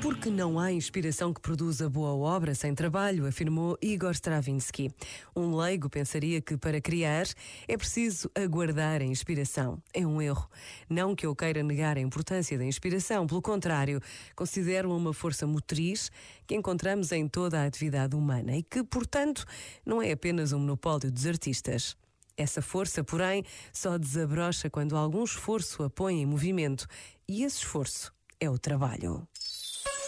Porque não há inspiração que produza boa obra sem trabalho, afirmou Igor Stravinsky. Um leigo pensaria que para criar é preciso aguardar a inspiração. É um erro. Não que eu queira negar a importância da inspiração, pelo contrário, considero-a uma força motriz que encontramos em toda a atividade humana e que, portanto, não é apenas um monopólio dos artistas. Essa força, porém, só desabrocha quando algum esforço a põe em movimento. E esse esforço é o trabalho.